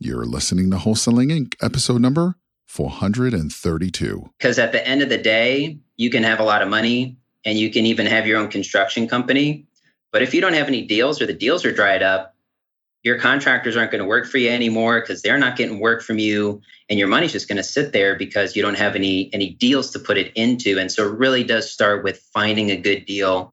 You're listening to Wholesaling Inc., episode number 432. Because at the end of the day, you can have a lot of money and you can even have your own construction company. But if you don't have any deals or the deals are dried up, your contractors aren't going to work for you anymore because they're not getting work from you and your money's just going to sit there because you don't have any any deals to put it into and so it really does start with finding a good deal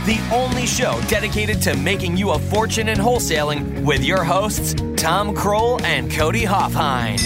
the only show dedicated to making you a fortune in wholesaling with your hosts, Tom Krol and Cody Hofhine.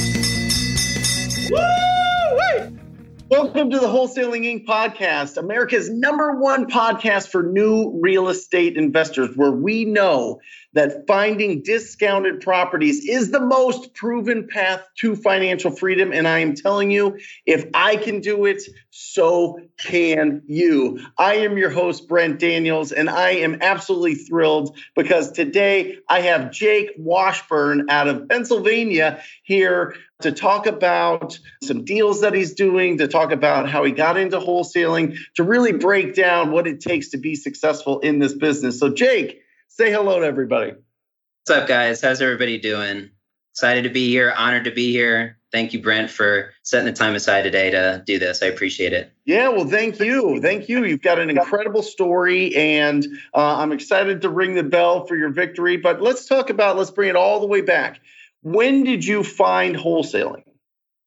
Welcome to the Wholesaling Inc. podcast, America's number one podcast for new real estate investors, where we know that finding discounted properties is the most proven path to financial freedom. And I am telling you, if I can do it, so can you. I am your host, Brent Daniels, and I am absolutely thrilled because today I have Jake Washburn out of Pennsylvania here to talk about some deals that he's doing, to talk about how he got into wholesaling, to really break down what it takes to be successful in this business. So, Jake, Say hello to everybody. What's up, guys? How's everybody doing? Excited to be here. Honored to be here. Thank you, Brent, for setting the time aside today to do this. I appreciate it. Yeah, well, thank you. Thank you. You've got an incredible story, and uh, I'm excited to ring the bell for your victory. But let's talk about, let's bring it all the way back. When did you find wholesaling?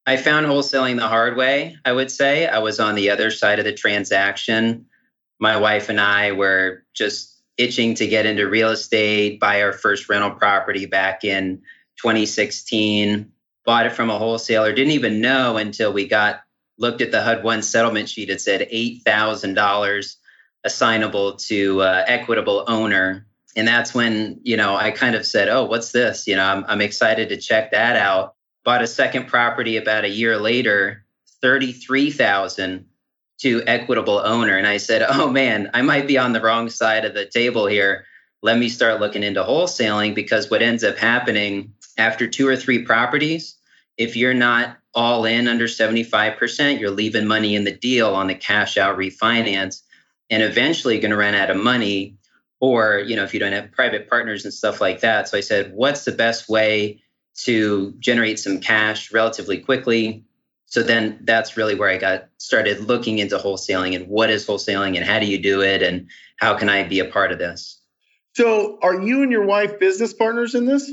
I found wholesaling the hard way, I would say. I was on the other side of the transaction. My wife and I were just itching to get into real estate, buy our first rental property back in 2016. Bought it from a wholesaler. Didn't even know until we got looked at the HUD one settlement sheet. It said eight thousand dollars assignable to uh, equitable owner, and that's when you know I kind of said, "Oh, what's this?" You know, I'm, I'm excited to check that out. Bought a second property about a year later, thirty-three thousand to equitable owner. And I said, oh man, I might be on the wrong side of the table here. Let me start looking into wholesaling because what ends up happening after two or three properties, if you're not all in under 75%, you're leaving money in the deal on the cash out refinance and eventually going to run out of money or you know if you don't have private partners and stuff like that so i said what's the best way to generate some cash relatively quickly so then that's really where I got started looking into wholesaling and what is wholesaling and how do you do it and how can I be a part of this? So are you and your wife business partners in this?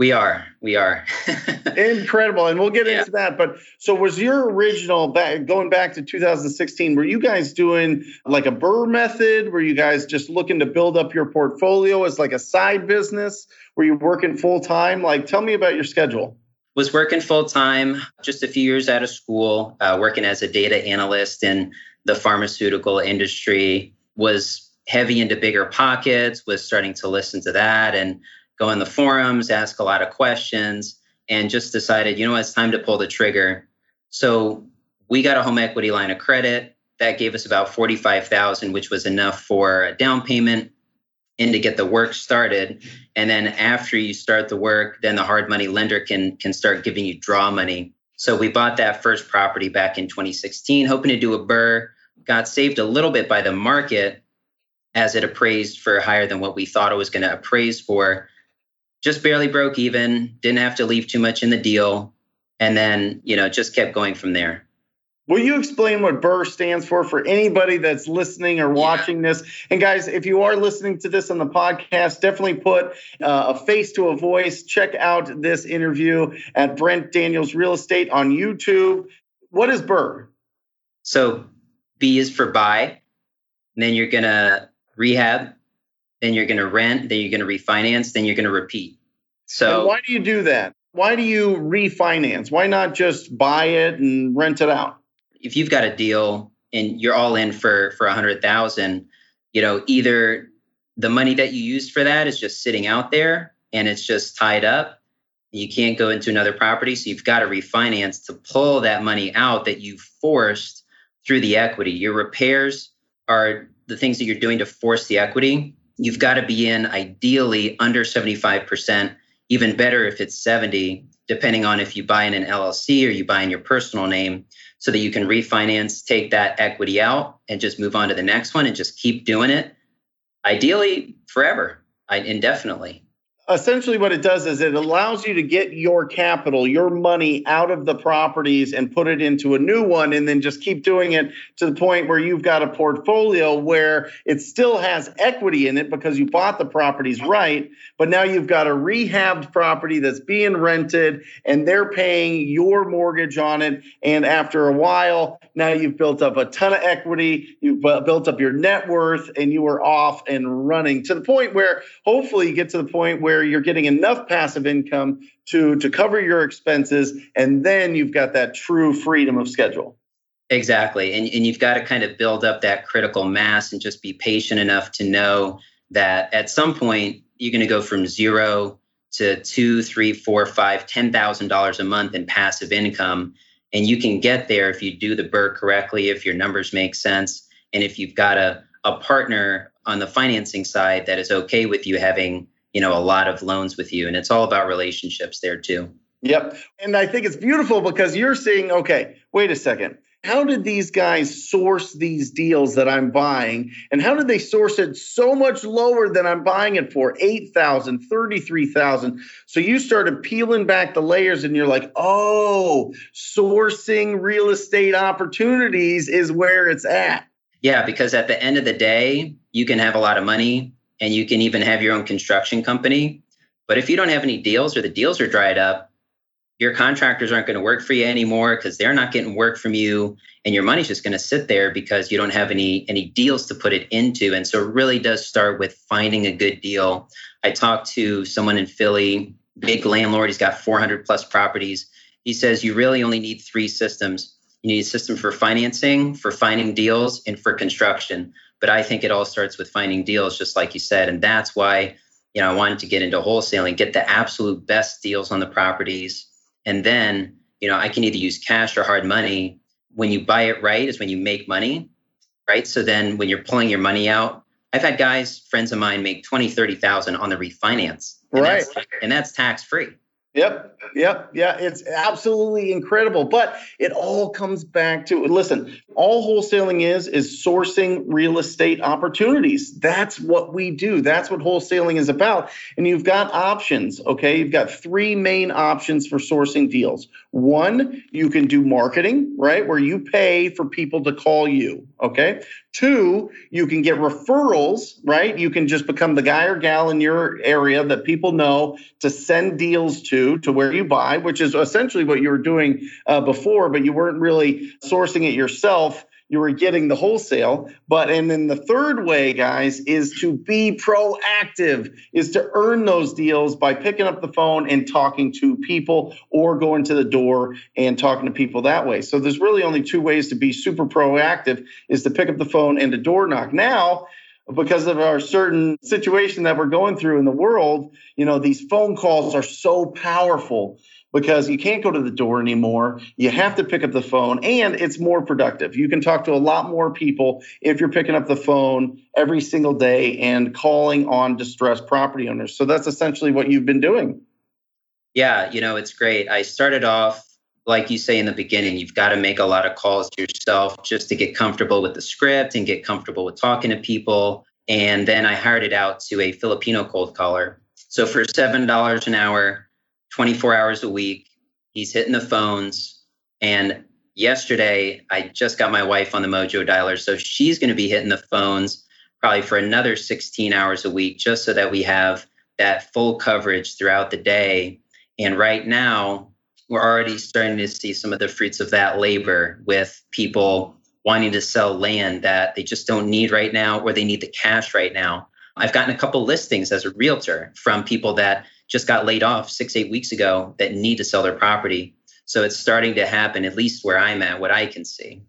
We are. We are. Incredible. And we'll get yeah. into that. But so was your original back going back to 2016, were you guys doing like a BRRRR method? Were you guys just looking to build up your portfolio as like a side business? Were you working full time? Like tell me about your schedule was working full time, just a few years out of school, uh, working as a data analyst in the pharmaceutical industry. Was heavy into BiggerPockets. Was starting to listen to that and go in the forums, ask a lot of questions, and just decided, you know, what, it's time to pull the trigger. So we got a home equity line of credit that gave us about forty-five thousand, which was enough for a down payment and to get the work started. And then after you start the work, then the hard money lender can can start giving you draw money. So we bought that first property back in 2016, hoping to do a BRRRR. Got saved a little bit by the market as it appraised for higher than what we thought it was going to appraise for. Just barely broke even, didn't have to leave too much in the deal, and then you know just kept going from there. Will you explain what BRRRR stands for for anybody that's listening or watching yeah. this? And guys, if you are listening to this on the podcast, definitely put uh, a face to a voice. Check out this interview at Brent Daniels Real Estate on YouTube. What is BRRRR? So B is for buy, and then you're gonna rehab, then you're gonna rent, then you're gonna refinance, then you're gonna repeat. So and why do you do that? Why do you refinance? Why not just buy it and rent it out? if you've got a deal and you're all in for for a hundred thousand, you know, either the money that you used for that is just sitting out there and it's just tied up. You can't go into another property, so you've got to refinance to pull that money out that you forced through the equity. Your repairs are the things that you're doing to force the equity. You've got to be in ideally under 75%, even better if it's 70, depending on if you buy in an LLC or you buy in your personal name, so that you can refinance, take that equity out, and just move on to the next one and just keep doing it. Ideally, forever, indefinitely essentially what it does is it allows you to get your capital, your money out of the properties and put it into a new one and then just keep doing it to the point where you've got a portfolio where it still has equity in it because you bought the properties right, but now you've got a rehabbed property that's being rented and they're paying your mortgage on it. And after a while now you've built up a ton of equity, you've built up your net worth and you are off and running to the point where hopefully you get to the point where where you're getting enough passive income to to cover your expenses and then you've got that true freedom of schedule. Exactly. And, and you've got to kind of build up that critical mass and just be patient enough to know that at some point you're going to go from zero to two three four five ten thousand dollars a month in passive income. And you can get there if you do the BRRRR correctly if your numbers make sense and if you've got a, a partner on the financing side that is okay with you having you know a lot of loans with you and it's all about relationships there too yep and i think it's beautiful because you're seeing okay wait a second how did these guys source these deals that I'm buying? And how did they source it so much lower than I'm buying it for? 8,000, 33,000. So you started peeling back the layers and you're like, oh, sourcing real estate opportunities is where it's at. Yeah, because at the end of the day, you can have a lot of money, and you can even have your own construction company. But if you don't have any deals or the deals are dried up, your contractors aren't going to work for you anymore because they're not getting work from you and your money's just going to sit there because you don't have any any deals to put it into. And so it really does start with finding a good deal. I talked to someone in philly big landlord he's got 400 plus properties. He says you really only need three systems. You need a system for financing for finding deals and for construction but I think it all starts with finding deals, just like you said. And that's why, you know, I wanted to get into wholesaling, get the absolute best deals on the properties. And then, you know, I can either use cash or hard money. When you buy it right is when you make money, right? So then when you're pulling your money out, I've had guys, friends of mine, make 20, 30,000 on the refinance. And right. That's, and that's tax free. Yep. Yep. Yeah. It's absolutely incredible. But it all comes back to listen, all wholesaling is, is sourcing real estate opportunities. That's what we do. That's what wholesaling is about. And you've got options. Okay. You've got three main options for sourcing deals. One, you can do marketing, right? Where you pay for people to call you. Okay. Two, you can get referrals, right? You can just become the guy or gal in your area that people know to send deals to, to where you buy, which is essentially what you were doing uh, before, but you weren't really sourcing it yourself you were getting the wholesale. But and then the third way, guys, is to be proactive, is to earn those deals by picking up the phone and talking to people or going to the door and talking to people that way. So there's really only two ways to be super proactive is to pick up the phone and to door knock. Now, because of our certain situation that we're going through in the world, you know, these phone calls are so powerful because you can't go to the door anymore. You have to pick up the phone and it's more productive. You can talk to a lot more people if you're picking up the phone every single day and calling on distressed property owners. So that's essentially what you've been doing. Yeah, you know, it's great. I started off like you say in the beginning, you've got to make a lot of calls to yourself just to get comfortable with the script and get comfortable with talking to people. And then I hired it out to a Filipino cold caller. So for $7 an hour, 24 hours a week. He's hitting the phones. And yesterday, I just got my wife on the Mojo dialer. So she's going to be hitting the phones probably for another 16 hours a week, just so that we have that full coverage throughout the day. And right now, we're already starting to see some of the fruits of that labor with people wanting to sell land that they just don't need right now or they need the cash right now. I've gotten a couple listings as a realtor from people that just got laid off six, eight weeks ago that need to sell their property. So it's starting to happen, at least where I'm at, what I can see.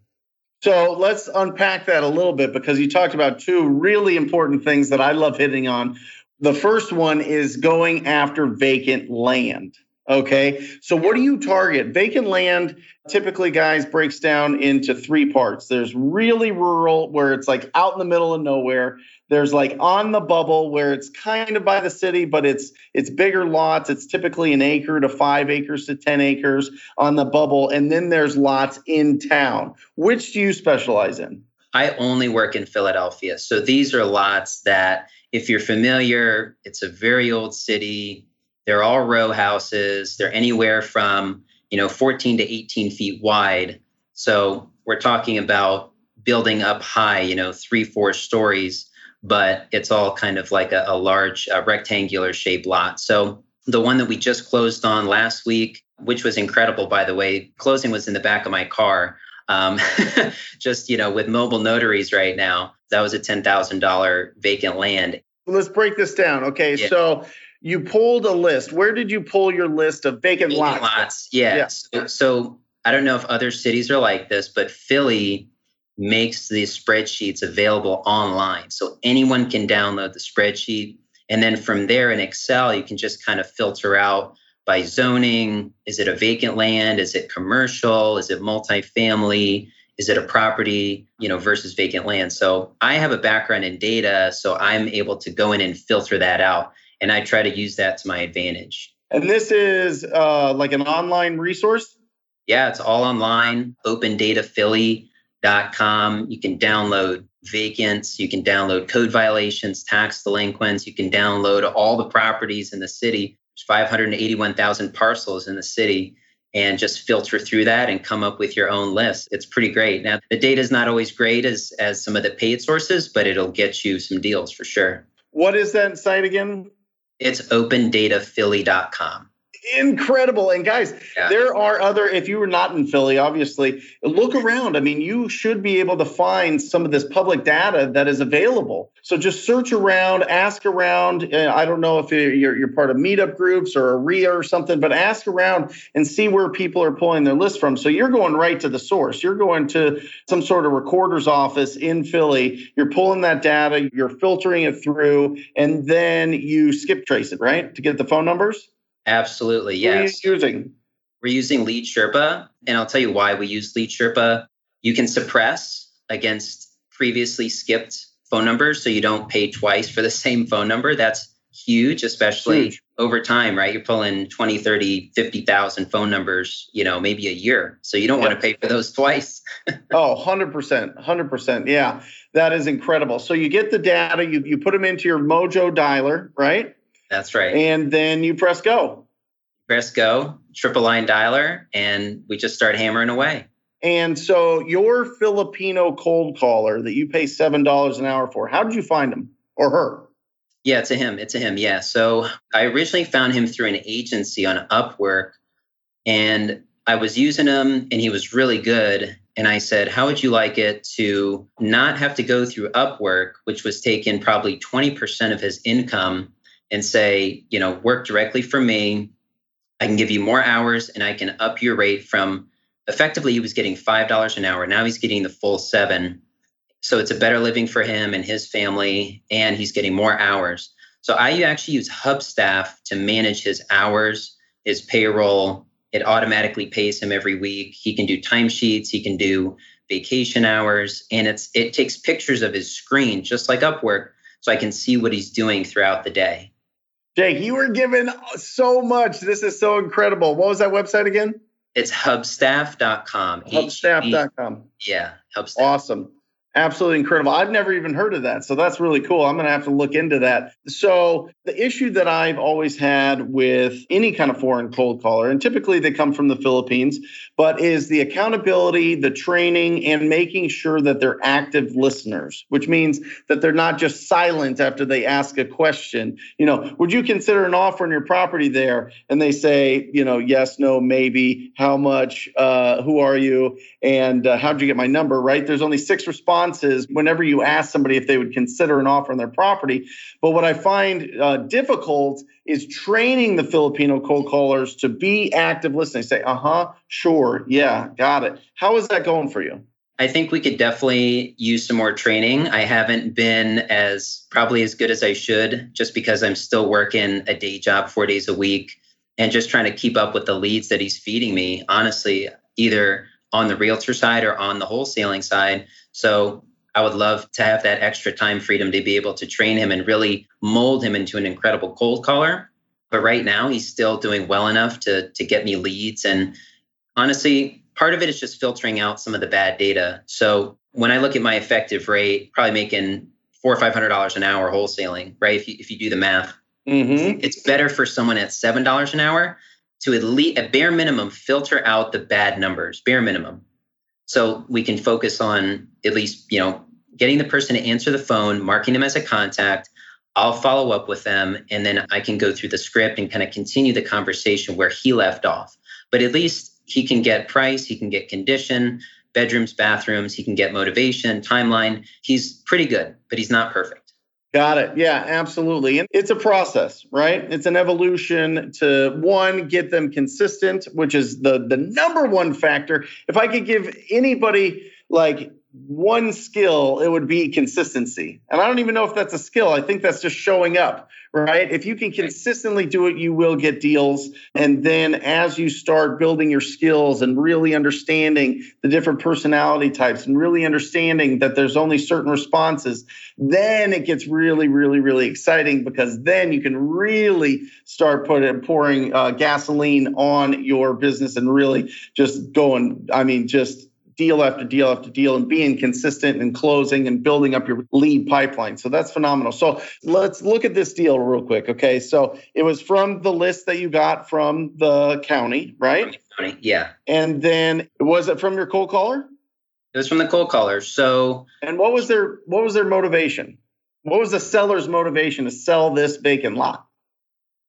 So let's unpack that a little bit because you talked about two really important things that I love hitting on. The first one is going after vacant land. Okay. So what do you target? Vacant land typically, guys, breaks down into three parts. There's really rural, where it's like out in the middle of nowhere. There's like on the bubble where it's kind of by the city, but it's it's bigger lots. It's typically an acre to five acres to 10 acres on the bubble. And then there's lots in town. Which do you specialize in? I only work in Philadelphia. So these are lots that, if you're familiar, it's a very old city they're all row houses. They're anywhere from, you know, 14 to 18 feet wide. So we're talking about building up high, you know, three, four stories, but it's all kind of like a, a large uh, rectangular shaped lot. So the one that we just closed on last week, which was incredible, by the way, closing was in the back of my car. Um, just, you know, with mobile notaries right now, that was a $10,000 vacant land. Let's break this down. Okay. Yeah. So you pulled a list. Where did you pull your list of vacant, lots? lots? Yeah. yeah. So, so I don't know if other cities are like this, but Philly makes these spreadsheets available online. So anyone can download the spreadsheet. And then from there in Excel, you can just kind of filter out by zoning. Is it a vacant land? Is it commercial? Is it multifamily? Is it a property, you know, versus vacant land? So I have a background in data, so I'm able to go in and filter that out and I try to use that to my advantage. And this is uh, like an online resource? Yeah, it's all online, opendataphilly.com. You can download vacants, you can download code violations, tax delinquents, you can download all the properties in the city. There's 581,000 parcels in the city and just filter through that and come up with your own list. It's pretty great. Now, the data is not always great as, as some of the paid sources, but it'll get you some deals for sure. What is that site again? It's opendataphilly.com incredible. And guys, yeah. there are other, if you were not in Philly, obviously, look around. I mean, you should be able to find some of this public data that is available. So just search around, ask around. Uh, I don't know if you're, you're part of meetup groups or a REIA or something, but ask around and see where people are pulling their list from. So you're going right to the source. You're going to some sort of recorder's office in Philly. You're pulling that data, you're filtering it through, and then you skip trace it, right? To get the phone numbers? Absolutely, yes. What are you using? We're using Lead Sherpa, and I'll tell you why we use Lead Sherpa. You can suppress against previously skipped phone numbers, so you don't pay twice for the same phone number. That's huge, especially huge. over time, right? You're pulling 20, 30, 50,000 phone numbers, you know, maybe a year. So you don't want to pay for those twice. oh, 100%. 100%. Yeah, that is incredible. So you get the data, you, you put them into your Mojo dialer, right? That's right. And then you press go. Press go, triple line dialer, and we just start hammering away. And so your Filipino cold caller that you pay seven dollars an hour for, how did you find him or her? Yeah, it's a him. It's a him. Yeah. So I originally found him through an agency on Upwork, and I was using him, and he was really good. And I said, How would you like it to not have to go through Upwork, which was taking probably 20% of his income and say, you know, work directly for me. I can give you more hours and I can up your rate from effectively he was getting $5 an hour. Now he's getting the full seven. So it's a better living for him and his family, and he's getting more hours. So I actually use Hubstaff to manage his hours, his payroll. It automatically pays him every week. He can do timesheets, he can do vacation hours, and it's it takes pictures of his screen just like Upwork, so I can see what he's doing throughout the day. Jake, you were given so much. This is so incredible. What was that website again? It's hubstaff.com. Hubstaff.com. Yeah, Hubstaff. Awesome. Absolutely incredible. I've never even heard of that. So that's really cool. I'm going to have to look into that. So, the issue that I've always had with any kind of foreign cold caller, and typically they come from the Philippines, but is the accountability, the training, and making sure that they're active listeners, which means that they're not just silent after they ask a question. You know, would you consider an offer on your property there? And they say, you know, yes, no, maybe, how much, uh, who are you, and uh, how did you get my number, right? There's only six responses responses whenever you ask somebody if they would consider an offer on their property. But what I find uh, difficult is training the Filipino cold callers to be active listening. Say, uh huh, sure, yeah, got it. How is that going for you? I think we could definitely use some more training. I haven't been as probably as good as I should just because I'm still working a day job four days a week. and just trying to keep up with the leads that he's feeding me, honestly, either on the realtor side or on the wholesaling side. So I would love to have that extra time freedom to be able to train him and really mold him into an incredible cold caller. But right now, he's still doing well enough to, to get me leads. And honestly, part of it is just filtering out some of the bad data. So when I look at my effective rate, probably making four or five hundred dollars an hour wholesaling, right? If you if you do the math, mm-hmm. it's better for someone at seven dollars an hour to at least at bare minimum filter out the bad numbers, bare minimum. So we can focus on at least, you know, getting the person to answer the phone, marking them as a contact. I'll follow up with them and then I can go through the script and kind of continue the conversation where he left off. But at least he can get price, he can get condition, bedrooms, bathrooms. He can get motivation, timeline. He's pretty good, but he's not perfect. Got it. Yeah, absolutely. And it's a process, right? It's an evolution to one, get them consistent, which is the the number one factor. If I could give anybody like one skill, it would be consistency. And I don't even know if that's a skill. I think that's just showing up, right? If you can consistently do it, you will get deals. And then as you start building your skills and really understanding the different personality types and really understanding that there's only certain responses, then it gets really, really, really exciting because then you can really start putting pouring uh, gasoline on your business and really just going. I mean, just deal after deal after deal and being consistent and closing and building up your lead pipeline. So that's phenomenal. So let's look at this deal real quick. Okay. So it was from the list that you got from the county, right? County, yeah. And then was it from your cold caller? It was from the cold caller. So And what was their what was their motivation? What was the seller's motivation to sell this vacant lot?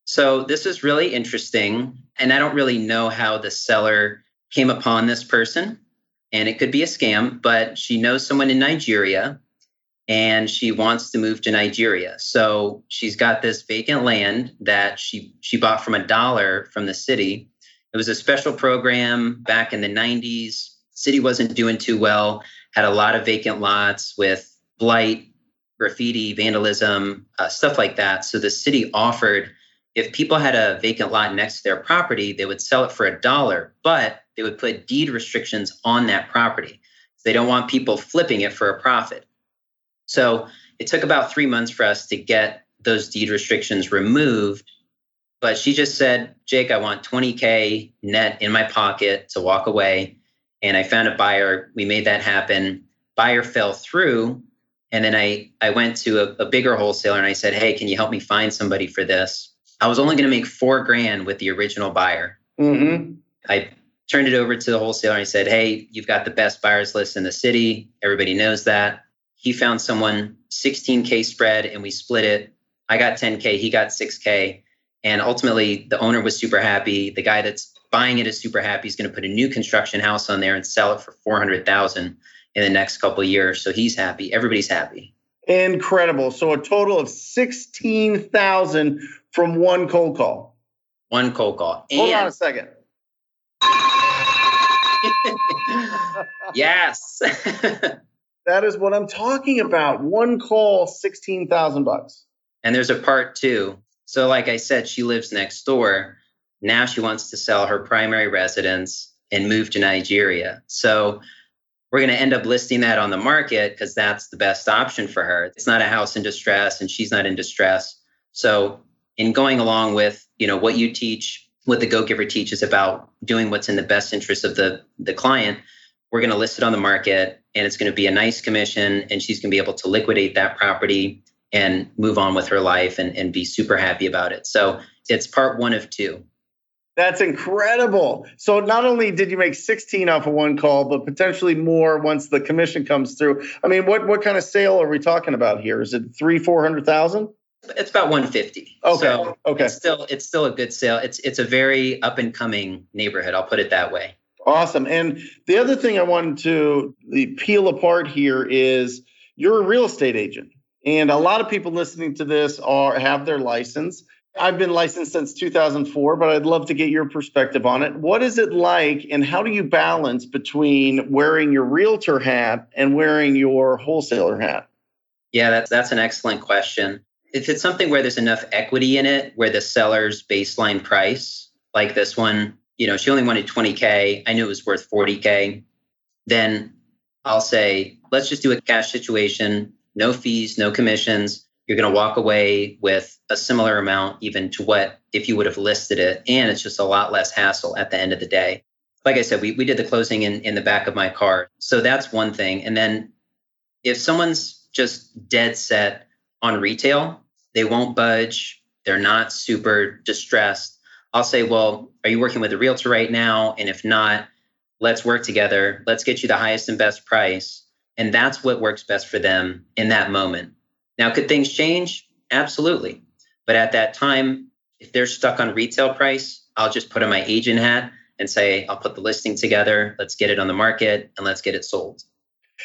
So this is really interesting. And I don't really know how the seller came upon this person and it could be a scam, but she knows someone in Nigeria and she wants to move to Nigeria. So she's got this vacant land that she she bought from a dollar from the city. It was a special program back in the 90s. City wasn't doing too well, had a lot of vacant lots with blight, graffiti, vandalism, uh, stuff like that. So the city offered if people had a vacant lot next to their property, they would sell it for a dollar, but they would put deed restrictions on that property. They don't want people flipping it for a profit. So it took about three months for us to get those deed restrictions removed. But she just said, Jake, I want 20K net in my pocket to walk away. And I found a buyer. We made that happen. Buyer fell through. And then I, I went to a, a bigger wholesaler and I said, Hey, can you help me find somebody for this? I was only going to make four grand with the original buyer. Mm-hmm. I turned it over to the wholesaler and I said, Hey, you've got the best buyers list in the city. Everybody knows that. He found someone 16K spread and we split it. I got 10K, he got 6K. And ultimately, the owner was super happy. The guy that's buying it is super happy. He's going to put a new construction house on there and sell it for 400,000 in the next couple of years. So he's happy. Everybody's happy. Incredible. So a total of 16,000 from one cold call. One cold call. Hold on a second. yes. that is what I'm talking about. One call, 16,000 bucks. And there's a part two. So like I said, she lives next door. Now she wants to sell her primary residence and move to Nigeria. So we're going to end up listing that on the market because that's the best option for her. It's not a house in distress and she's not in distress. So in going along with, you know, what you teach what the Go Giver teaches about doing what's in the best interest of the, the client, we're going to list it on the market and it's going to be a nice commission and she's going to be able to liquidate that property and move on with her life and, and be super happy about it. So it's part one of two. That's incredible. So not only did you make 16 off of one call, but potentially more once the commission comes through. I mean, what what kind of sale are we talking about here? Is it three, four hundred thousand? It's about 150. Okay. So okay. It's still it's still a good sale. It's it's a very up and coming neighborhood. I'll put it that way. Awesome. And the other thing I wanted to peel apart here is you're a real estate agent, and a lot of people listening to this are have their license. I've been licensed since 2004, but I'd love to get your perspective on it. What is it like, and how do you balance between wearing your realtor hat and wearing your wholesaler hat? Yeah, that's that's an excellent question if it's something where there's enough equity in it, where the seller's baseline price like this one, you know, she only wanted 20K. I knew it was worth 40K. Then I'll say, let's just do a cash situation, no fees, no commissions. You're going to walk away with a similar amount, even to what if you would have listed it. And it's just a lot less hassle at the end of the day. Like I said, we, we did the closing in, in the back of my car. So that's one thing. And then if someone's just dead set on retail, they won't budge, they're not super distressed. I'll say, well, are you working with a realtor right now? And if not, let's work together. Let's get you the highest and best price. And that's what works best for them in that moment. Now, could things change? Absolutely. But at that time, if they're stuck on retail price, I'll just put on my agent hat and say, I'll put the listing together. Let's get it on the market and let's get it sold.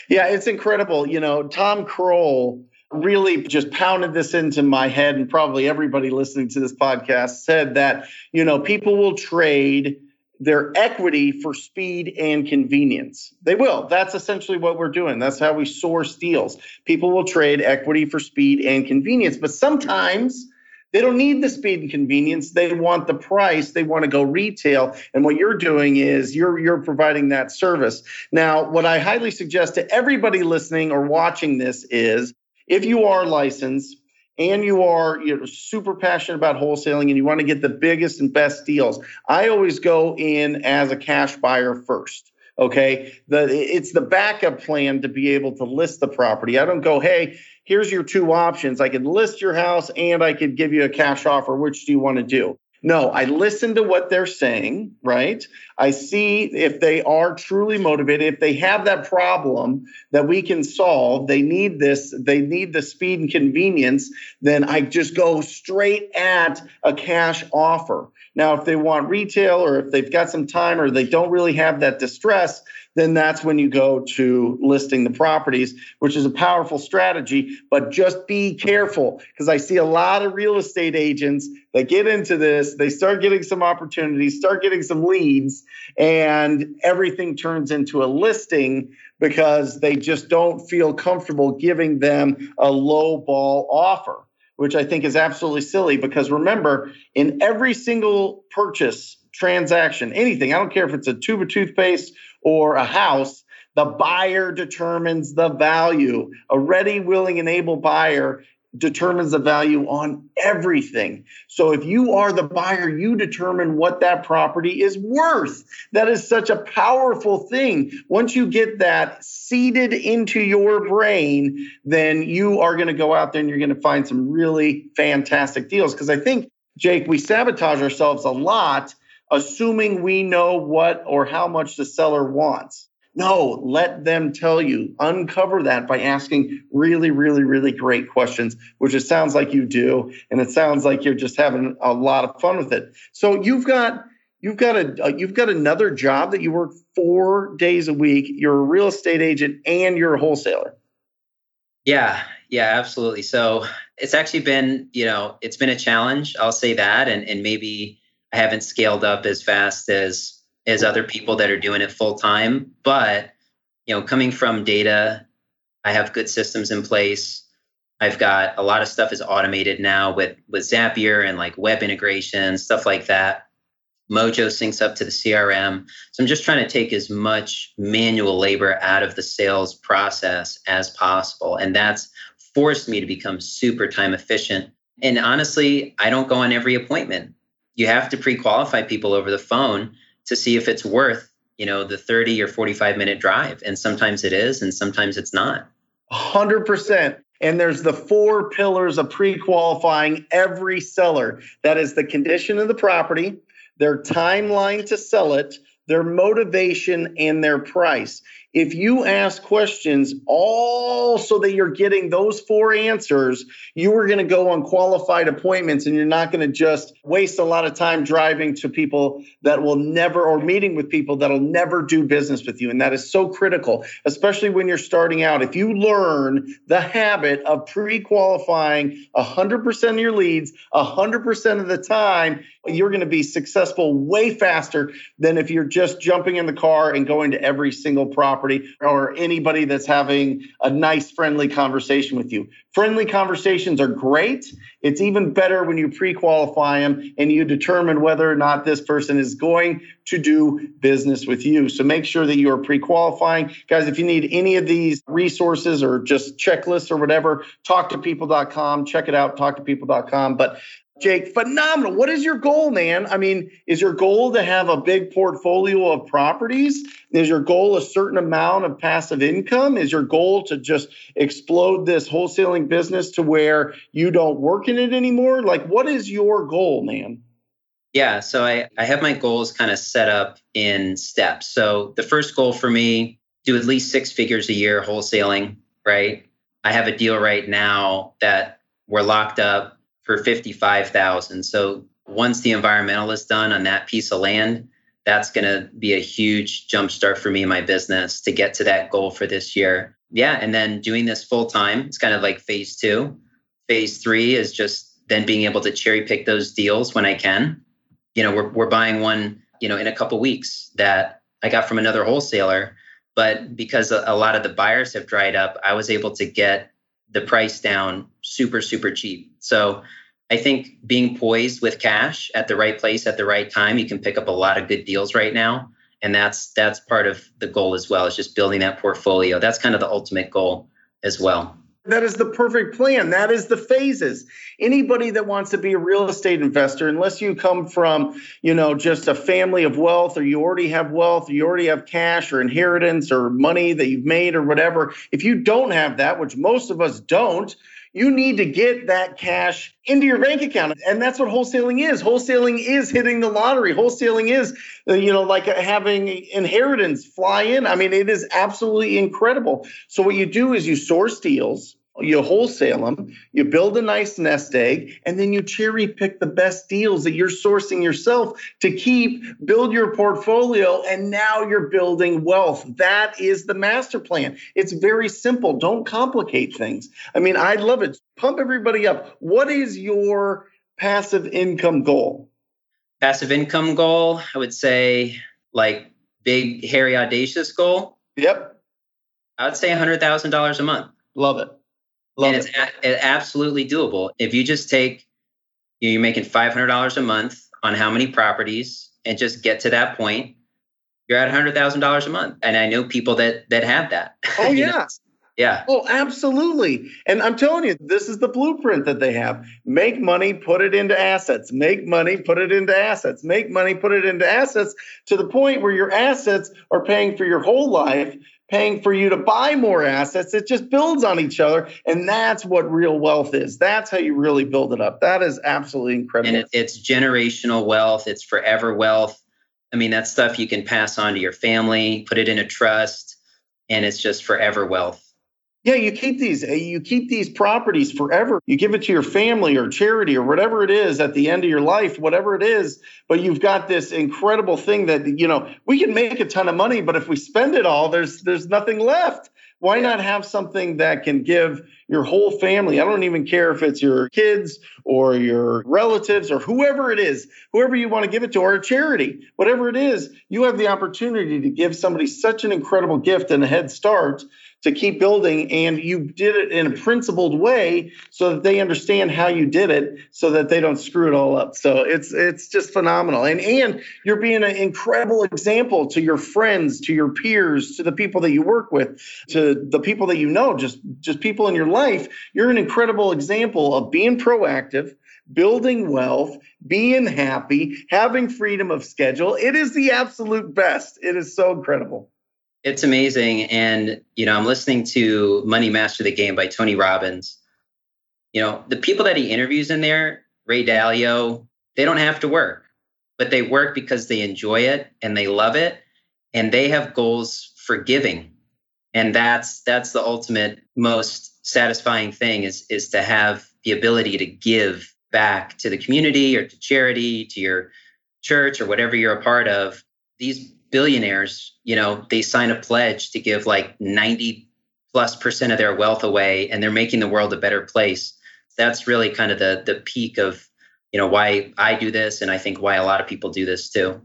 Yeah, it's incredible. You know, Tom Krol really just pounded this into my head, and probably everybody listening to this podcast said that, you know, people will trade their equity for speed and convenience. They will. That's essentially what we're doing. That's how we source deals. People will trade equity for speed and convenience, but sometimes they don't need the speed and convenience. They want the price. They want to go retail. And what you're doing is you're you're providing that service. Now, what I highly suggest to everybody listening or watching this is if you are licensed and you are you super passionate about wholesaling and you want to get the biggest and best deals, I always go in as a cash buyer first. Okay, the it's the backup plan to be able to list the property. I don't go, hey, here's your two options. I could list your house and I could give you a cash offer. Which do you want to do? No, I listen to what they're saying, right? I see if they are truly motivated, if they have that problem that we can solve, they need this, they need the speed and convenience, then I just go straight at a cash offer. Now, if they want retail or if they've got some time or they don't really have that distress, then that's when you go to listing the properties, which is a powerful strategy. But just be careful because I see a lot of real estate agents that get into this, they start getting some opportunities, start getting some leads, and everything turns into a listing because they just don't feel comfortable giving them a low ball offer which I think is absolutely silly because remember, in every single purchase transaction, anything, I don't care if it's a tube of toothpaste or a house, the buyer determines the value. A ready, willing, and able buyer determines the value on everything. So if you are the buyer, you determine what that property is worth. That is such a powerful thing. Once you get that seeded into your brain, then you are going to go out there and you're going to find some really fantastic deals. Because I think, Jake, we sabotage ourselves a lot assuming we know what or how much the seller wants. No, let them tell you. Uncover that by asking really, really, really great questions, which it sounds like you do, and it sounds like you're just having a lot of fun with it. So you've got you've got a uh, you've got another job that you work four days a week. You're a real estate agent and you're a wholesaler. Yeah, yeah, absolutely. So it's actually been you know it's been a challenge. I'll say that, and and maybe I haven't scaled up as fast as as other people that are doing it full time. But you know, coming from data, I have good systems in place. I've got a lot of stuff is automated now with with Zapier and like web integration, stuff like that. Mojo syncs up to the CRM. So I'm just trying to take as much manual labor out of the sales process as possible. And that's forced me to become super time efficient. And honestly, I don't go on every appointment you have to pre-qualify people over the phone to see if it's worth you know the 30 or 45 minute drive. And sometimes it is and sometimes it's not. 100% and there's the four pillars of pre-qualifying every seller. That is the condition of the property their timeline to sell it their motivation and their price if you ask questions all so that you're getting those four answers, you are going to go on qualified appointments and you're not going to just waste a lot of time driving to people that will never or meeting with people that'll never do business with you. And that is so critical, especially when you're starting out. If you learn the habit of pre qualifying 100% of your leads 100% of the time, you're going to be successful way faster than if you're just jumping in the car and going to every single property or anybody that's having a nice, friendly conversation with you. Friendly conversations are great. It's even better when you pre qualify them and you determine whether or not this person is going to do business with you. So make sure that you are pre qualifying. Guys, if you need any of these resources or just checklists or whatever, talktopeople.com. Check it out, talktopeople.com. But Jake, phenomenal. What is your goal, man? I mean, is your goal to have a big portfolio of properties? Is your goal a certain amount of passive income? Is your goal to just explode this wholesaling business to where you don't work in it anymore? Like, what is your goal, man? Yeah, so I, I have my goals kind of set up in steps. So the first goal for me, do at least six figures a year wholesaling, right? I have a deal right now that we're locked up for 55,000. So once the environmental is done on that piece of land, that's going to be a huge jumpstart for me and my business to get to that goal for this year. Yeah, and then doing this full time, it's kind of like phase 2. Phase 3 is just then being able to cherry pick those deals when I can. You know, we're we're buying one, you know, in a couple weeks that I got from another wholesaler, but because a, a lot of the buyers have dried up, I was able to get the price down super super cheap. So I think being poised with cash at the right place at the right time, you can pick up a lot of good deals right now. And that's that's part of the goal as well, is just building that portfolio. That's kind of the ultimate goal as well. That is the perfect plan. That is the phases. Anybody that wants to be a real estate investor, unless you come from, you know, just a family of wealth or you already have wealth, or you already have cash or inheritance or money that you've made or whatever, if you don't have that, which most of us don't, you need to get that cash into your bank account. And that's what wholesaling is. Wholesaling is hitting the lottery. Wholesaling is uh, you know like having inheritance fly in. I mean it is absolutely incredible. So what you do is you source deals you wholesale them, you build a nice nest egg, and then you cherry pick the best deals that you're sourcing yourself to keep, build your portfolio, and now you're building wealth. That is the master plan. It's very simple. Don't complicate things. I mean, I love it. Pump everybody up. What is your passive income goal? Passive income goal, I would say like big, hairy, audacious goal. Yep. I would say $100,000 a month. Love it. Love and it. it's a, absolutely doable. If you just take, you're making $500 a month on how many properties and just get to that point, you're at $100,000 a month. And I know people that that have that. Oh, yeah. know? Yeah. Oh, absolutely. And I'm telling you, this is the blueprint that they have. Make money, put it into assets. Make money, put it into assets. Make money, put it into assets to the point where your assets are paying for your whole life paying for you to buy more assets. It just builds on each other. And that's what real wealth is. That's how you really build it up. That is absolutely incredible. And it, it's generational wealth, it's forever wealth. I mean, that stuff you can pass on to your family, put it in a trust, and it's just forever wealth. Yeah, you keep these eh, you keep these properties forever. You give it to your family or charity or whatever it is at the end of your life, whatever it is, but you've got this incredible thing that you know, we can make a ton of money, but if we spend it all, there's there's nothing left. Why not have something that can give your whole family? I don't even care if it's your kids or your relatives or whoever it is, whoever you want to give it to, or a charity, whatever it is, you have the opportunity to give somebody such an incredible gift and a head start to keep building and you did it in a principled way so that they understand how you did it so that they don't screw it all up so it's it's just phenomenal and and you're being an incredible example to your friends to your peers to the people that you work with to the people that you know just just people in your life you're an incredible example of being proactive building wealth, being happy, having freedom of schedule. It is the absolute best. It is so incredible. It's amazing. And, you know, I'm listening to Money Master the Game by Tony Robbins. You know, the people that he interviews in there, Ray Dalio, they don't have to work, but they work because they enjoy it and they love it and they have goals for giving. And that's that's the ultimate most satisfying thing is is to have the ability to give back to the community or to charity, to your church or whatever you're a part of. These billionaires, you know, they sign a pledge to give like 90 plus percent of their wealth away and they're making the world a better place. That's really kind of the the peak of you know why I do this, and I think why a lot of people do this too.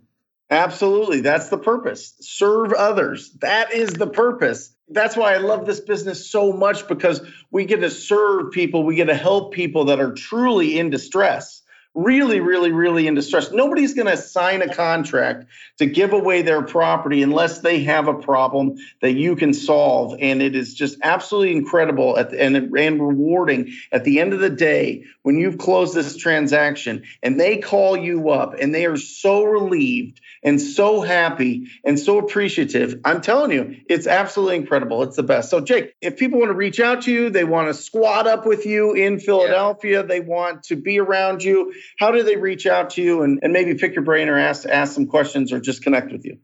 Absolutely. That's the purpose. Serve others. That is the purpose. That's why I love this business so much because we get to serve people, we get to help people that are truly in distress really, really, really in distress. Nobody's going to sign a contract to give away their property unless they have a problem that you can solve. And it is just absolutely incredible the, and, and rewarding at the end of the day when you've closed this transaction and they call you up and they are so relieved and so happy and so appreciative. I'm telling you, it's absolutely incredible. It's the best. So, Jake, if people want to reach out to you, they want to squat up with you in Philadelphia, yeah. they want to be around you, how do they reach out to you and, and maybe pick your brain or ask ask some questions or just connect with you?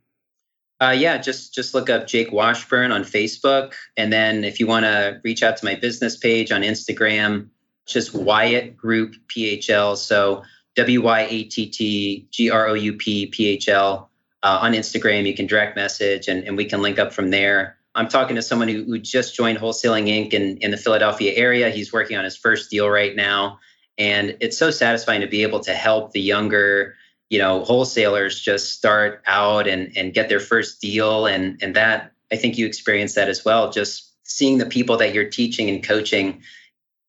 Uh, yeah, just just look up Jake Washburn on Facebook, and then if you want to reach out to my business page on Instagram, just Wyatt Group PHL. So W Y A T T G R O U P P H L uh, on Instagram. You can direct message, and, and we can link up from there. I'm talking to someone who, who just joined Wholesaling Inc. in, in the Philadelphia area. He's working on his first deal right now. And it's so satisfying to be able to help the younger, you know, wholesalers just start out and, and get their first deal. And, and that, I think you experience that as well. Just seeing the people that you're teaching and coaching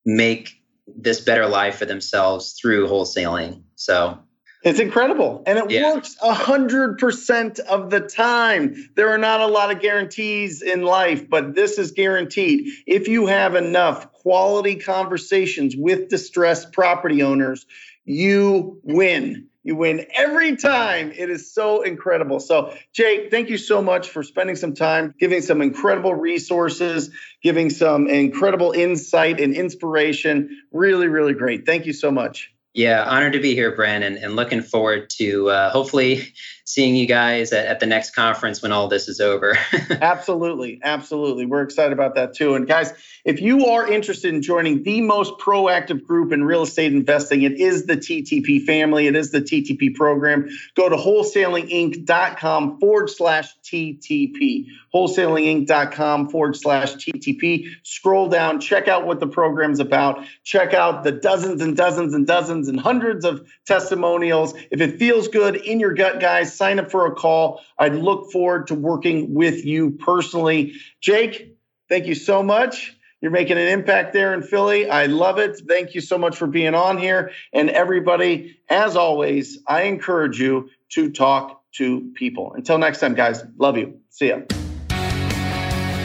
make this better life for themselves through wholesaling. So it's incredible. And it yeah. works 100% of the time. There are not a lot of guarantees in life, but this is guaranteed. If you have enough quality conversations with distressed property owners, you win. You win every time. It is so incredible. So, Jake, thank you so much for spending some time, giving some incredible resources, giving some incredible insight and inspiration. Really, really great. Thank you so much. Yeah, honored to be here, Brandon, and looking forward to uh, hopefully seeing you guys at, at, the next conference when all this is over. absolutely, absolutely. We're excited about that too. And guys, if you are interested in joining the most proactive group in real estate investing, it is the TTP family. It is the TTP program. Go to wholesalinginc.com forward slash TTP. Wholesalinginc.com forward slash TTP. Scroll down, check out what the program's about. Check out the dozens and dozens and dozens and hundreds of testimonials. If it feels good in your gut, guys, sign up for a call. I'd look forward to working with you personally. Jake, thank you so much. You're making an impact there in Philly. I love it. Thank you so much for being on here. And everybody, as always, I encourage you to talk to people. Until next time, guys, love you. See ya.